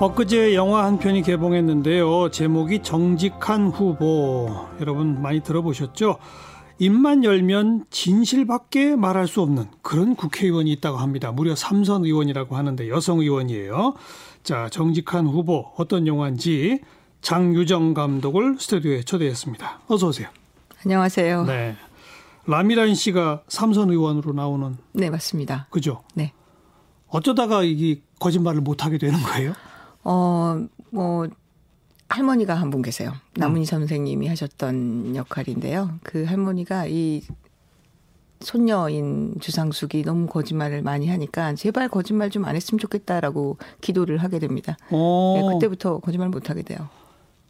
엊그제 영화 한 편이 개봉했는데요. 제목이 정직한 후보. 여러분 많이 들어보셨죠? 입만 열면 진실밖에 말할 수 없는 그런 국회의원이 있다고 합니다. 무려 삼선 의원이라고 하는데 여성 의원이에요. 자, 정직한 후보 어떤 영화인지 장유정 감독을 스튜디오에 초대했습니다. 어서 오세요. 안녕하세요. 네. 라미란 씨가 삼선 의원으로 나오는 네, 맞습니다. 그죠? 네. 어쩌다가 이게 거짓말을 못 하게 되는 거예요? 어, 뭐 할머니가 한 분 계세요. 남은희 선생님이 하셨던 역할인데요. 그 할머니가 이 손녀인 주상숙이 너무 거짓말을 많이 하니까 제발 거짓말 좀 안 했으면 좋겠다라고 기도를 하게 됩니다. 어. 네, 그때부터 거짓말 못 하게 돼요.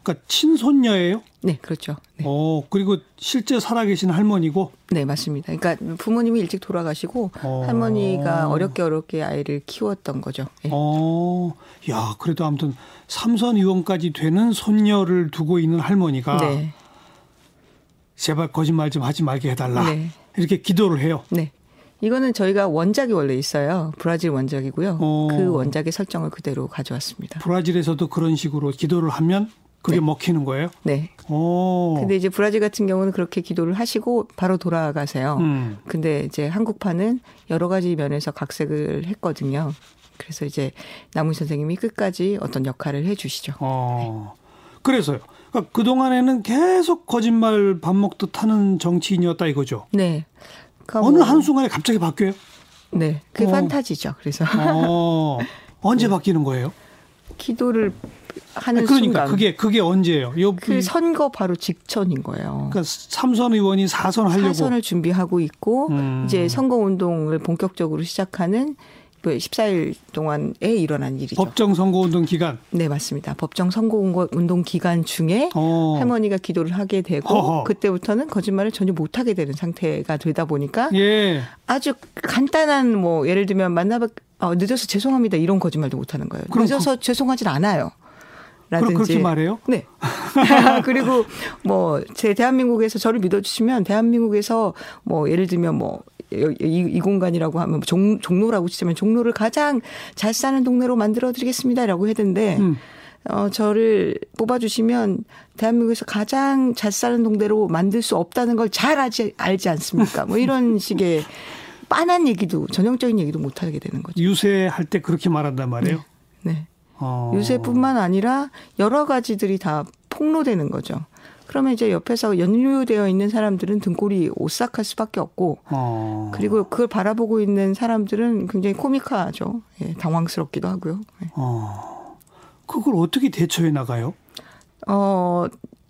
그러니까 친손녀예요? 네, 그렇죠. 네. 어, 그리고 실제 살아계신 할머니고 네, 맞습니다. 그러니까 부모님이 일찍 돌아가시고 어. 할머니가 어렵게 어렵게 아이를 키웠던 거죠. 네. 어, 야, 그래도 아무튼 삼선 의원까지 되는 손녀를 두고 있는 할머니가 네. 제발 거짓말 좀 하지 말게 해달라. 네. 이렇게 기도를 해요. 네. 이거는 저희가 원작이 원래 있어요. 브라질 원작이고요. 어. 그 원작의 설정을 그대로 가져왔습니다. 브라질에서도 그런 식으로 기도를 하면 그게 네. 먹히는 거예요. 네. 오. 근데 이제 브라질 같은 경우는 그렇게 기도를 하시고 바로 돌아가세요. 음. 근데 이제 한국판은 여러 가지 면에서 각색을 했거든요. 그래서 이제 남은 선생님이 끝까지 어떤 역할을 해 주시죠. 어. 그래서요. 그러니까 그동안에는 계속 거짓말 밥 먹듯 하는 정치인이었다 이거죠. 네. 그러니까 어느 뭐- 한순간에 갑자기 바뀌어요? 네. 그게 어. 판타지죠. 그래서 어. 언제 네. 바뀌는 거예요? 기도를 하는 그러니까 순간 그게 그게 언제예요? 요 그 선거 바로 직전인 거예요. 그러니까 삼선 의원이 사선 하려고 사선을 준비하고 있고 음. 이제 선거 운동을 본격적으로 시작하는 그 14일 동안에 일어난 일이죠. 법정 선거 운동 기간. 네, 맞습니다. 법정 선거 운동 기간 중에 어. 할머니가 기도를 하게 되고 허허. 그때부터는 거짓말을 전혀 못 하게 되는 상태가 되다 보니까 예. 아주 간단한 뭐 예를 들면 만나봐 어, 늦어서 죄송합니다 이런 거짓말도 못 하는 거예요. 늦어서 죄송하진 않아요. 라든지 그렇게 말해요? 네. 그리고 뭐 제 대한민국에서 저를 믿어주시면 대한민국에서 뭐 예를 들면 뭐 이, 이 공간이라고 하면 종, 종로라고 치자면 종로를 가장 잘 사는 동네로 만들어 드리겠습니다라고 했는데 음. 어 저를 뽑아 주시면 대한민국에서 가장 잘 사는 동네로 만들 수 없다는 걸 잘 알지 알지 않습니까? 뭐 이런 식의 빤한 얘기도 전형적인 얘기도 못 하게 되는 거죠. 유세할 때 그렇게 말한단 말이에요. 네. 어. 유세뿐만 아니라 여러 가지들이 다 폭로되는 거죠. 그러면 이제 옆에서 연루되어 있는 사람들은 등골이 오싹할 수밖에 없고 어. 그리고 그걸 바라보고 있는 사람들은 굉장히 코믹하죠. 예, 당황스럽기도 하고요. 예. 어. 그걸 어떻게 대처해 나가요? 어,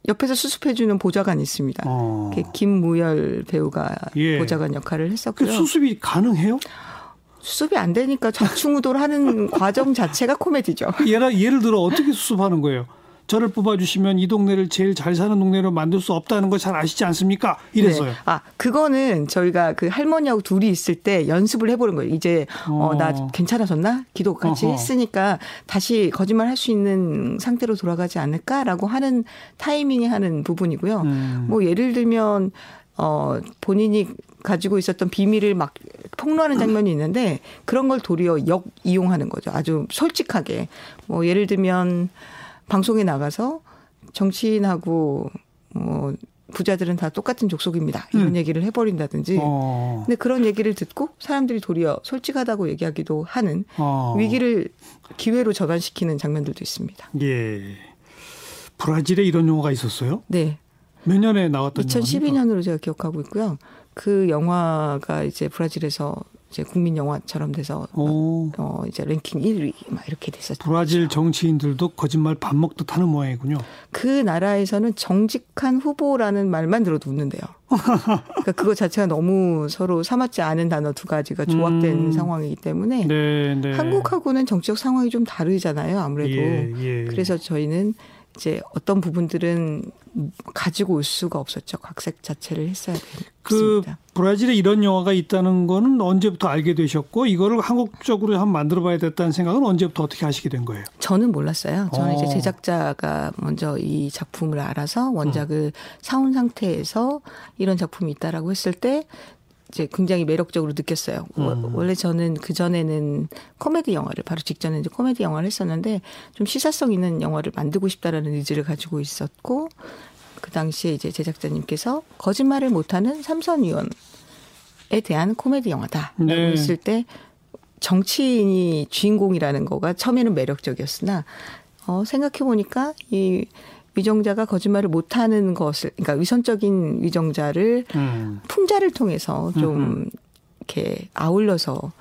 옆에서 수습해주는 보좌관이 있습니다. 어. 김무열 배우가 예. 보좌관 역할을 그 했었고요. 수습이 가능해요? 수습이 안 되니까 좌충우돌 하는 과정 자체가 코미디죠. 예를, 예를 들어 어떻게 수습하는 거예요? 저를 뽑아주시면 이 동네를 제일 잘 사는 동네로 만들 수 없다는 거잘 아시지 않습니까? 이래서요. 네. 아, 그거는 저희가 그 할머니하고 둘이 있을 때 연습을 해보는 거예요. 이제, 어, 나 어. 괜찮아졌나? 기도 같이 어허. 했으니까 다시 거짓말 할 수 있는 상태로 돌아가지 않을까라고 하는 타이밍에 하는 부분이고요. 음. 뭐 예를 들면, 어, 본인이 가지고 있었던 비밀을 막 폭로하는 장면이 있는데 그런 걸 도리어 역 이용하는 거죠. 아주 솔직하게. 뭐 예를 들면 방송에 나가서 정치인하고 뭐 부자들은 다 똑같은 족속입니다. 이런 음. 얘기를 해버린다든지. 어. 근데 그런 얘기를 듣고 사람들이 도리어 솔직하다고 얘기하기도 하는 어. 위기를 기회로 전환시키는 장면들도 있습니다. 예. 브라질에 이런 영화가 있었어요? 네. 몇 년에 나왔던 영화입니까? 2012년으로 제가 기억하고 있고요. 그 영화가 이제 브라질에서 이제 국민 영화처럼 돼서 오. 어 이제 랭킹 1위 막 이렇게 됐었죠. 브라질 정치인들도 거짓말 밥 먹듯 하는 모양이군요. 그 나라에서는 정직한 후보라는 말만 들어도 웃는데요. 그러니까 그거 자체가 너무 서로 삼았지 않은 단어 두 가지가 조합된 음. 상황이기 때문에 네, 네. 한국하고는 정치적 상황이 좀 다르잖아요. 아무래도. 예, 예. 그래서 저희는 이제 어떤 부분들은 가지고 올 수가 없었죠. 각색 자체를 했어야 그 됐습니다. 브라질에 이런 영화가 있다는 거는 언제부터 알게 되셨고 이거를 한국적으로 한번 만들어 봐야 됐다는 생각은 언제부터 어떻게 하시게 된 거예요? 저는 몰랐어요. 저는 어. 이제 제작자가 먼저 이 작품을 알아서 원작을 사온 상태에서 이런 작품이 있다라고 했을 때 이제 굉장히 매력적으로 느꼈어요. 음. 원래 저는 그 전에는 코미디 영화를 바로 직전에 이제 코미디 영화를 했었는데 좀 시사성 있는 영화를 만들고 싶다라는 의지를 가지고 있었고 그 당시에 이제 제작자님께서 거짓말을 못하는 삼선 위원에 대한 코미디 영화다. 라고 네. 했을 때 정치인이 주인공이라는 거가 처음에는 매력적이었으나 어 생각해 보니까 이 위정자가 거짓말을 못하는 것을, 그러니까 위선적인 위정자를 음. 풍자를 통해서 좀 음흠. 이렇게 아울러서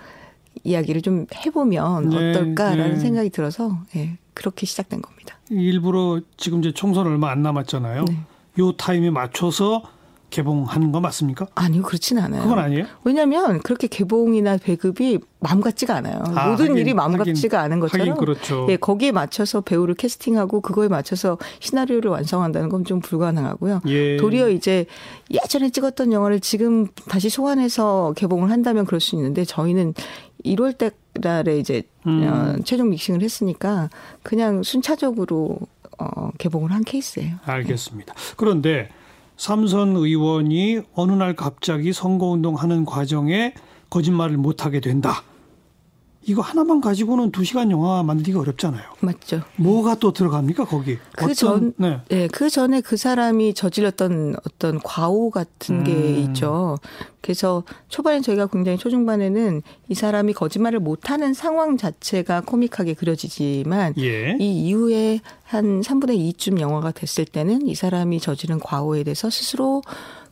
이야기를 좀 해보면 네, 어떨까라는 네. 생각이 들어서 예, 그렇게 시작된 겁니다. 일부러 지금 이제 총선 얼마 안 남았잖아요. 네. 요 타임에 맞춰서 개봉하는 거 맞습니까? 아니요, 그렇진 않아요. 그건 아니에요? 왜냐하면 그렇게 개봉이나 배급이 마음 같지가 않아요. 아, 모든 하긴, 일이 마음 하긴, 같지가 않은 것처럼. 그렇죠. 예, 거기에 맞춰서 배우를 캐스팅하고 그거에 맞춰서 시나리오를 완성한다는 건 좀 불가능하고요. 예. 도리어 이제 예전에 찍었던 영화를 지금 다시 소환해서 개봉을 한다면 그럴 수 있는데 저희는 1월 달에 이제 음. 어, 최종 믹싱을 했으니까 그냥 순차적으로 어, 개봉을 한 케이스예요. 알겠습니다. 네. 그런데 삼선 의원이 어느 날 갑자기 선거운동 하는 과정에 거짓말을 못하게 된다. 이거 하나만 가지고는 두 시간 영화 만들기가 어렵잖아요. 맞죠. 뭐가 또 들어갑니까 거기? 그 전, 네. 네, 그 전에 그 사람이 저질렀던 어떤 과오 같은 음. 게 있죠. 그래서 초반에 저희가 굉장히 초중반에는 이 사람이 거짓말을 못하는 상황 자체가 코믹하게 그려지지만 예. 이 이후에 한 3분의 2쯤 영화가 됐을 때는 이 사람이 저지른 과오에 대해서 스스로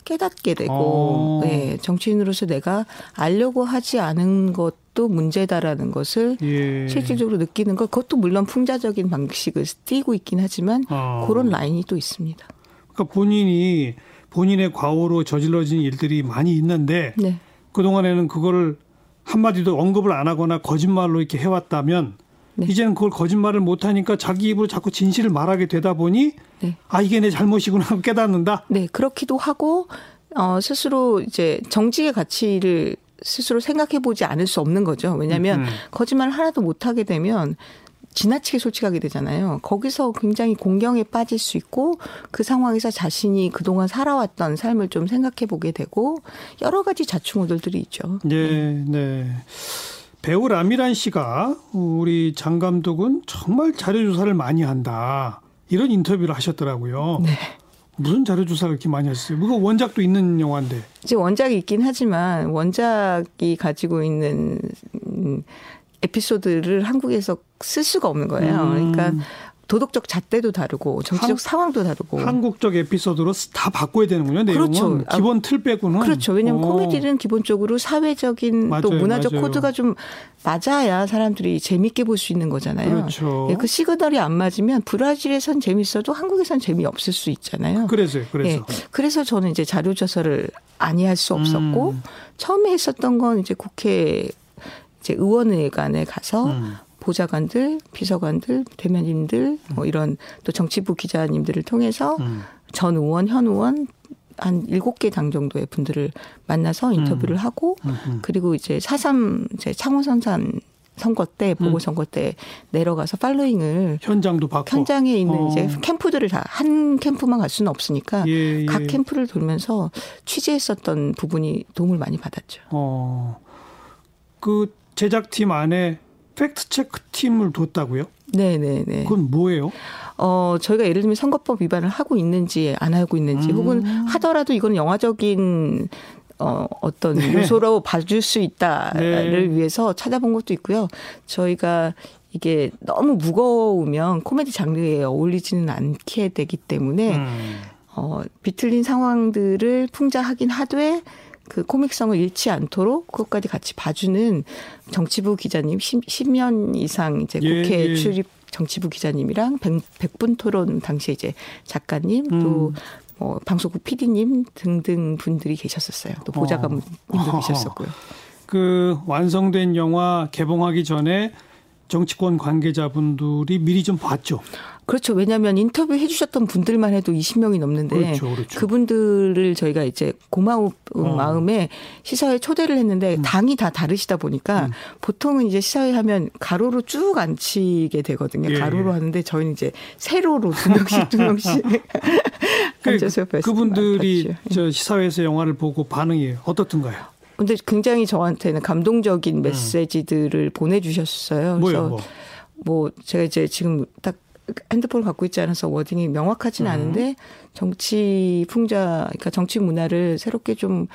깨닫게 되고 어. 네, 정치인으로서 내가 알려고 하지 않은 것도 문제다라는 것을 예. 실질적으로 느끼는 것 그것도 물론 풍자적인 방식을 띄고 있긴 하지만 어. 그런 라인이 또 있습니다. 그러니까 본인이 본인의 과오로 저질러진 일들이 많이 있는데 네. 그동안에는 그거를 한마디도 언급을 안 하거나 거짓말로 이렇게 해왔다면 네. 이제는 그걸 거짓말을 못하니까 자기 입으로 자꾸 진실을 말하게 되다 보니 네. 아 이게 내 잘못이구나 깨닫는다. 네 그렇기도 하고 어, 스스로 이제 정직의 가치를 스스로 생각해 보지 않을 수 없는 거죠. 왜냐하면 음. 거짓말 하나도 못 하게 되면 지나치게 솔직하게 되잖아요. 거기서 굉장히 공경에 빠질 수 있고 그 상황에서 자신이 그동안 살아왔던 삶을 좀 생각해 보게 되고 여러 가지 자충우돌들이 있죠. 네, 네. 배우 라미란 씨가 우리 장 감독은 정말 자료 조사를 많이 한다. 이런 인터뷰를 하셨더라고요. 네. 무슨 자료 조사를 이렇게 많이 하셨어요? 그거 원작도 있는 영화인데. 이제 원작이 있긴 하지만 원작이 가지고 있는 음, 에피소드를 한국에서 쓸 수가 없는 거예요. 음. 그러니까 도덕적 잣대도 다르고 정치적 한, 상황도 다르고 한국적 에피소드로 다 바꿔야 되는군요. 내용은 그렇죠. 기본 틀 빼고는 그렇죠. 왜냐하면 오. 코미디는 기본적으로 사회적인 맞아요, 또 문화적 맞아요. 코드가 좀 맞아야 사람들이 재밌게 볼 수 있는 거잖아요. 그렇죠. 예, 그 시그널이 안 맞으면 브라질에선 재밌어도 한국에선 재미 없을 수 있잖아요. 그래서요. 그래서 예, 그래서 저는 이제 자료 조사를 아니할 수 없었고 음. 처음에 했었던 건 이제 국회 이제 의원회관에 가서 음. 보좌관들, 비서관들, 대변인들 뭐 이런 또 정치부 기자님들을 통해서 음. 전 의원, 현 의원 한 일곱 개 당 정도의 분들을 만나서 인터뷰를 음. 하고 음. 그리고 이제 사삼 이제 창원선산 선거 때 음. 보궐 선거 때 내려가서 팔로잉을 현장도 받고 현장에 있는 어. 이제 캠프들을 다 한 캠프만 갈 수는 없으니까 예, 예. 각 캠프를 돌면서 취재했었던 부분이 도움을 많이 받았죠. 어. 그 제작팀 안에 팩트 체크 팀을 뒀다고요? 네, 네, 네. 그건 뭐예요? 어, 저희가 예를 들면 선거법 위반을 하고 있는지 안 하고 있는지 음. 혹은 하더라도 이건 영화적인 어, 어떤 네. 요소로 봐줄 수 있다를 네. 위해서 찾아본 것도 있고요. 저희가 이게 너무 무거우면 코미디 장르에 어울리지는 않게 되기 때문에 음. 어, 비틀린 상황들을 풍자하긴 하되 그 코믹성을 잃지 않도록 그것까지 같이 봐주는 정치부 기자님 10, 년 이상 이제 예, 국회 예. 출입 정치부 기자님이랑 백, 분 토론 당시에 이제 작가님 음. 또 뭐 방송국 PD님 등등 분들이 계셨었어요. 또 보좌관분도 어. 계셨었고요. 그 완성된 영화 개봉하기 전에 정치권 관계자분들이 미리 좀 봤죠. 그렇죠. 왜냐하면 인터뷰 해주셨던 분들만 해도 20명이 넘는데 그렇죠, 그렇죠. 그분들을 저희가 이제 고마운 어. 마음에 시사회 초대를 했는데 음. 당이 다 다르시다 보니까 음. 보통은 이제 시사회 하면 가로로 쭉 앉히게 되거든요. 예, 가로로 예. 하는데 저희는 이제 세로로 두 명씩 두 명씩 그, 앉아서 그분들이 저 시사회에서 영화를 보고 반응이 어떻던가요? 근데 굉장히 저한테는 감동적인 메시지들을 음. 보내주셨어요. 그래서 뭐요, 뭐. 뭐 제가 이제 지금 딱 핸드폰을 갖고 있지 않아서 워딩이 명확하지는 음. 않은데 정치 풍자, 그러니까 정치 문화를 새롭게 좀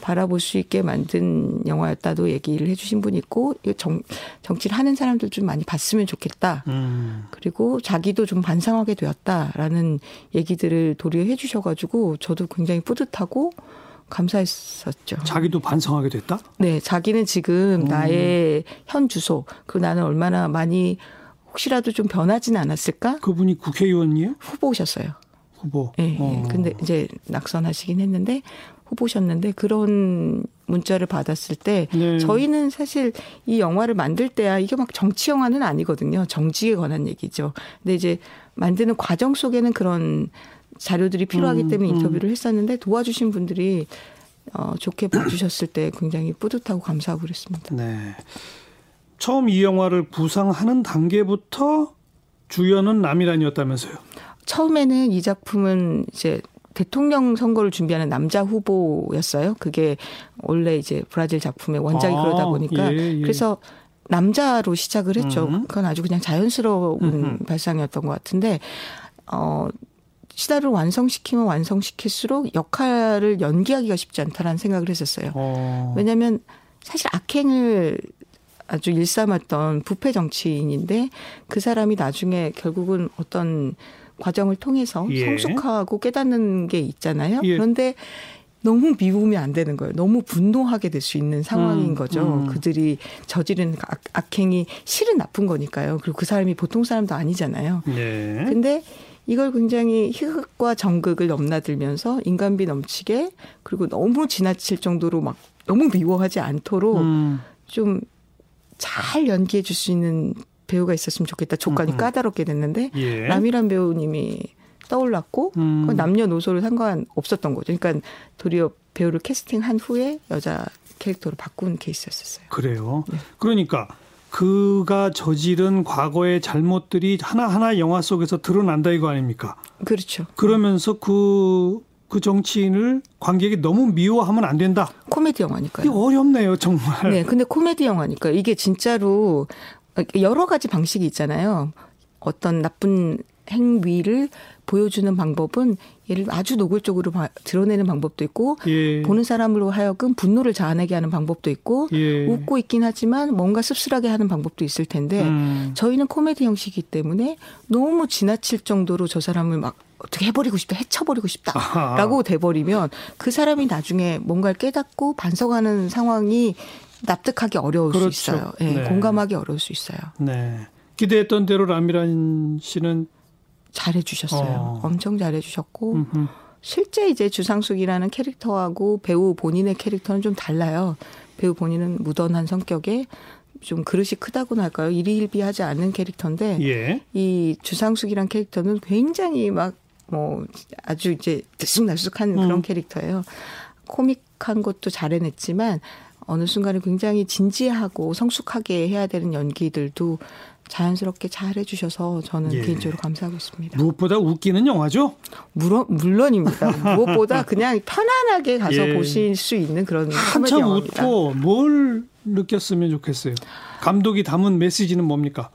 바라볼 수 있게 만든 영화였다도 얘기를 해주신 분이 있고 정, 정치를 하는 사람들 좀 많이 봤으면 좋겠다. 음. 그리고 자기도 좀 반성하게 되었다라는 얘기들을 도리어 해주셔가지고 저도 굉장히 뿌듯하고 감사했었죠. 자기도 반성하게 됐다? 네, 자기는 지금 음. 나의 현 주소, 그 나는 얼마나 많이 혹시라도 좀 변하지는 않았을까? 그분이 국회의원이에요? 후보셨어요. 후보. 예, 네, 어. 근데 이제 낙선하시긴 했는데 후보셨는데 그런 문자를 받았을 때 네. 저희는 사실 이 영화를 만들 때야 이게 막 정치 영화는 아니거든요. 정치에 관한 얘기죠. 근데 이제 만드는 과정 속에는 그런 자료들이 필요하기 음, 때문에 음. 인터뷰를 했었는데 도와주신 분들이 어, 좋게 봐주셨을 때 굉장히 뿌듯하고 감사하고 그랬습니다. 네. 처음 이 영화를 구상하는 단계부터 주연은 남이란이었다면서요? 처음에는 이 작품은 이제 대통령 선거를 준비하는 남자 후보였어요. 그게 원래 이제 브라질 작품의 원작이 아, 그러다 보니까 예, 예. 그래서 남자로 시작을 했죠. 음. 그건 아주 그냥 자연스러운 음 발상이었던 것 같은데 어 시다를 완성시키면 완성시킬수록 역할을 연기하기가 쉽지 않다라는 생각을 했었어요. 어. 왜냐하면 사실 악행을 아주 일삼았던 부패 정치인인데 그 사람이 나중에 결국은 어떤 과정을 통해서 예. 성숙하고 깨닫는 게 있잖아요. 예. 그런데 너무 미우면 안 되는 거예요. 너무 분노하게 될 수 있는 상황인 음, 거죠. 음. 그들이 저지른 악, 악행이 실은 나쁜 거니까요. 그리고 그 사람이 보통 사람도 아니잖아요. 네. 근데 이걸 굉장히 희극과 정극을 넘나들면서 인간비 넘치게 그리고 너무 지나칠 정도로 막 너무 미워하지 않도록 음. 좀 잘 연기해 줄 수 있는 배우가 있었으면 좋겠다. 조건이 음. 까다롭게 됐는데 예. 남이란 배우님이 떠올랐고 음. 남녀노소를 상관 없었던 거죠. 그러니까 도리어 배우를 캐스팅한 후에 여자 캐릭터로 바꾼 케이스였었어요. 그래요. 네. 그러니까 그가 저지른 과거의 잘못들이 하나하나 영화 속에서 드러난다 이거 아닙니까? 그렇죠. 그러면서 그, 그 정치인을 관객이 너무 미워하면 안 된다. 코미디 영화니까요. 이게 어렵네요, 정말. 네, 근데 코미디 영화니까 이게 진짜로 여러 가지 방식이 있잖아요. 어떤 나쁜 행위를 보여주는 방법은 예를 아주 노골적으로 드러내는 방법도 있고 예. 보는 사람으로 하여금 분노를 자아내게 하는 방법도 있고 예. 웃고 있긴 하지만 뭔가 씁쓸하게 하는 방법도 있을 텐데 음. 저희는 코미디 형식이기 때문에 너무 지나칠 정도로 저 사람을 막 어떻게 해버리고 싶다, 해쳐버리고 싶다라고 돼버리면 그 사람이 나중에 뭔가를 깨닫고 반성하는 상황이 납득하기 어려울 그렇죠. 수 있어요. 네, 네. 공감하기 어려울 수 있어요. 네. 기대했던 대로 라미란 씨는 잘해 주셨어요. 어. 엄청 잘해 주셨고 실제 이제 주상숙이라는 캐릭터하고 배우 본인의 캐릭터는 좀 달라요. 배우 본인은 무던한 성격에 좀 그릇이 크다고나 할까요? 일희일비하지 않는 캐릭터인데 예. 이 주상숙이란 캐릭터는 굉장히 막 뭐 아주 이제 들쑥날쑥한 음. 그런 캐릭터예요. 코믹한 것도 잘 해냈지만 어느 순간에 굉장히 진지하고 성숙하게 해야 되는 연기들도 자연스럽게 잘 해주셔서 저는 예. 개인적으로 감사하고 있습니다. 무엇보다 웃기는 영화죠? 물론 물론입니다. 무엇보다 그냥 편안하게 가서 예. 보실 수 있는 그런 한참 웃고 뭘 느꼈으면 좋겠어요. 감독이 담은 메시지는 뭡니까?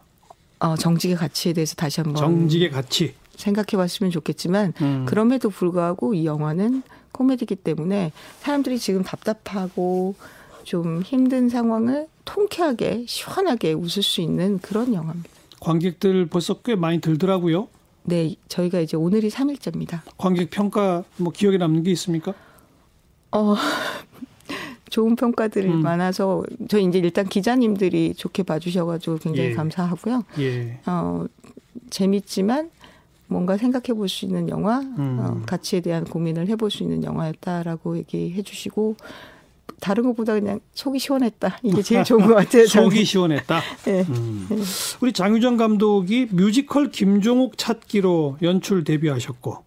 어, 정직의 가치에 대해서 다시 한번 정직의 가치 생각해 봤으면 좋겠지만 음. 그럼에도 불구하고 이 영화는 코미디기 때문에 사람들이 지금 답답하고 좀 힘든 상황을 통쾌하게 시원하게 웃을 수 있는 그런 영화입니다. 관객들 벌써 꽤 많이 들더라고요. 네, 저희가 이제 오늘이 3일째입니다. 관객 평가 뭐 기억에 남는 게 있습니까? 어, 좋은 평가들이 음. 많아서 저 이제 일단 기자님들이 좋게 봐주셔가지고 굉장히 예. 감사하고요. 예. 어, 재밌지만 뭔가 생각해 볼 수 있는 영화, 음. 어, 가치에 대한 고민을 해볼 수 있는 영화였다라고 얘기해 주시고 다른 것보다 그냥 속이 시원했다. 이게 제일 좋은 것 같아요. 속이 시원했다. 네. 음. 우리 장유정 감독이 뮤지컬 김종욱 찾기로 연출 데뷔하셨고.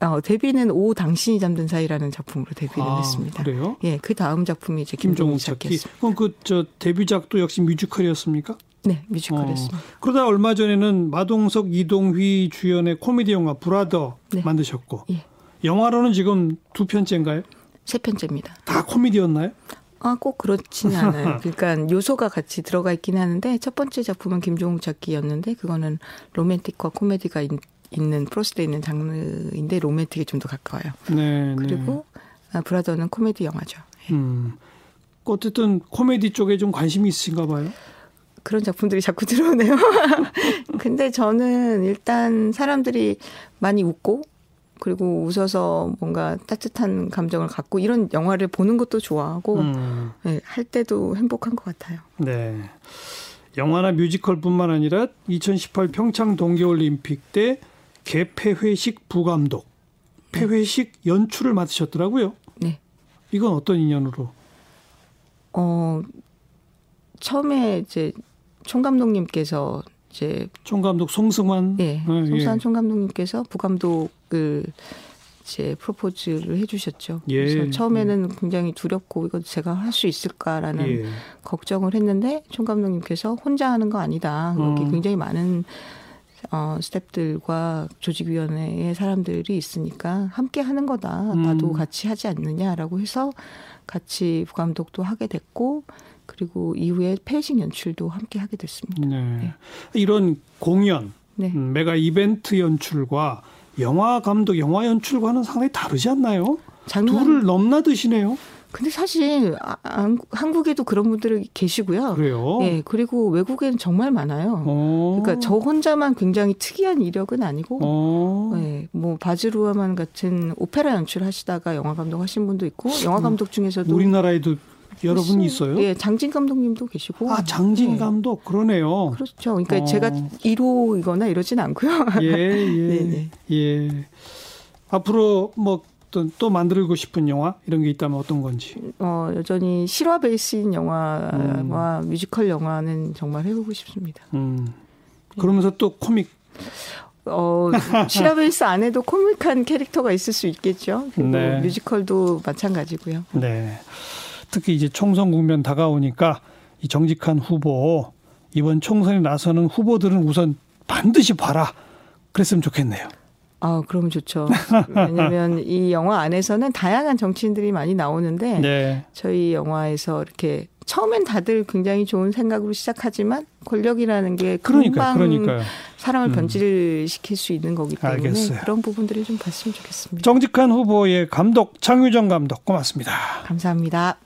어, 데뷔는 오 당신이 잠든 사이라는 작품으로 데뷔를 아, 했습니다. 그래요? 예, 그 다음 작품이 이제 김종욱 찾기. 그럼 그 저 데뷔작도 역시 뮤지컬이었습니까? 네, 뮤지컬이었습니다. 어, 그러다 얼마 전에는 마동석, 이동휘 주연의 코미디 영화 브라더 네. 만드셨고. 예. 영화로는 지금 두 편째인가요? 세 편째입니다. 다다 코미디였나요? 아, 꼭 그렇진 않아요. 그러니까 요소가 같이 들어가 있긴 하는데 첫 번째 작품은 김종욱 작기였는데 그거는 로맨틱과 코미디가 있, 는 프로스에 있는 장르인데 로맨틱에 좀 더 가까워요. 네. 그리고 네. 아, 브라더는 코미디 영화죠. 음. 어쨌든 코미디 쪽에 좀 관심이 있으신가 봐요. 그런 작품들이 자꾸 들어오네요. 근데 저는 일단 사람들이 많이 웃고 그리고 웃어서 뭔가 따뜻한 감정을 갖고 이런 영화를 보는 것도 좋아하고 음. 네, 할 때도 행복한 것 같아요. 네. 영화나 뮤지컬뿐만 아니라 2018 평창 동계올림픽 때 개폐회식 부감독, 폐회식 연출을 맡으셨더라고요. 네. 이건 어떤 인연으로? 어 처음에 이제 총감독님께서 이제 총감독 송승환 네, 네 송승환 예. 총감독님께서 부감독을 이제 프로포즈를 해주셨죠. 예. 그래서 처음에는 굉장히 두렵고 이거 제가 할 수 있을까라는 예. 걱정을 했는데 총 감독님께서 혼자 하는 거 아니다. 여기 어. 굉장히 많은 어, 스탭들과 조직위원회의 사람들이 있으니까 함께 하는 거다. 음. 나도 같이 하지 않느냐라고 해서 같이 부감독도 하게 됐고 그리고 이후에 폐식 연출도 함께 하게 됐습니다. 네. 네. 이런 공연, 네. 음, 메가 이벤트 연출과 영화 감독, 영화 연출과는 상당히 다르지 않나요? 장난... 둘을 넘나드시네요. 근데 사실 아, 한국에도 그런 분들이 계시고요. 그래요? 예, 그리고 외국에는 정말 많아요. 오. 어. 그러니까 저 혼자만 굉장히 특이한 이력은 아니고, 오. 어. 예, 뭐 바즈루아만 같은 오페라 연출하시다가 영화 감독 하신 분도 있고, 영화 감독 중에서도 우리나라에도 여러분이 있어요? 예, 장진 감독님도 계시고. 아, 장진 네. 감독 그러네요. 그렇죠. 그러니까 어. 제가 1호이거나 이러진 않고요. 예, 예. 네네. 예. 앞으로 뭐 또, 또 만들고 싶은 영화 이런 게 있다면 어떤 건지? 어, 여전히 실화 베이스인 영화와 음. 뮤지컬 영화는 정말 해보고 싶습니다. 음. 그러면서 또 코믹 어, 실화 베이스 안에도 코믹한 캐릭터가 있을 수 있겠죠. 네. 뮤지컬도 마찬가지고요. 네. 특히 이제 총선 국면 다가오니까 이 정직한 후보 이번 총선에 나서는 후보들은 우선 반드시 봐라. 그랬으면 좋겠네요. 아, 그러면 좋죠. 왜냐면 이 영화 안에서는 다양한 정치인들이 많이 나오는데 네. 저희 영화에서 이렇게 처음엔 다들 굉장히 좋은 생각으로 시작하지만 권력이라는 게 금방 그러니까, 사람을 음. 변질시킬 수 있는 거기 때문에 알겠어요. 그런 부분들이 좀 봤으면 좋겠습니다. 정직한 후보의 감독 장유정 감독 고맙습니다. 감사합니다.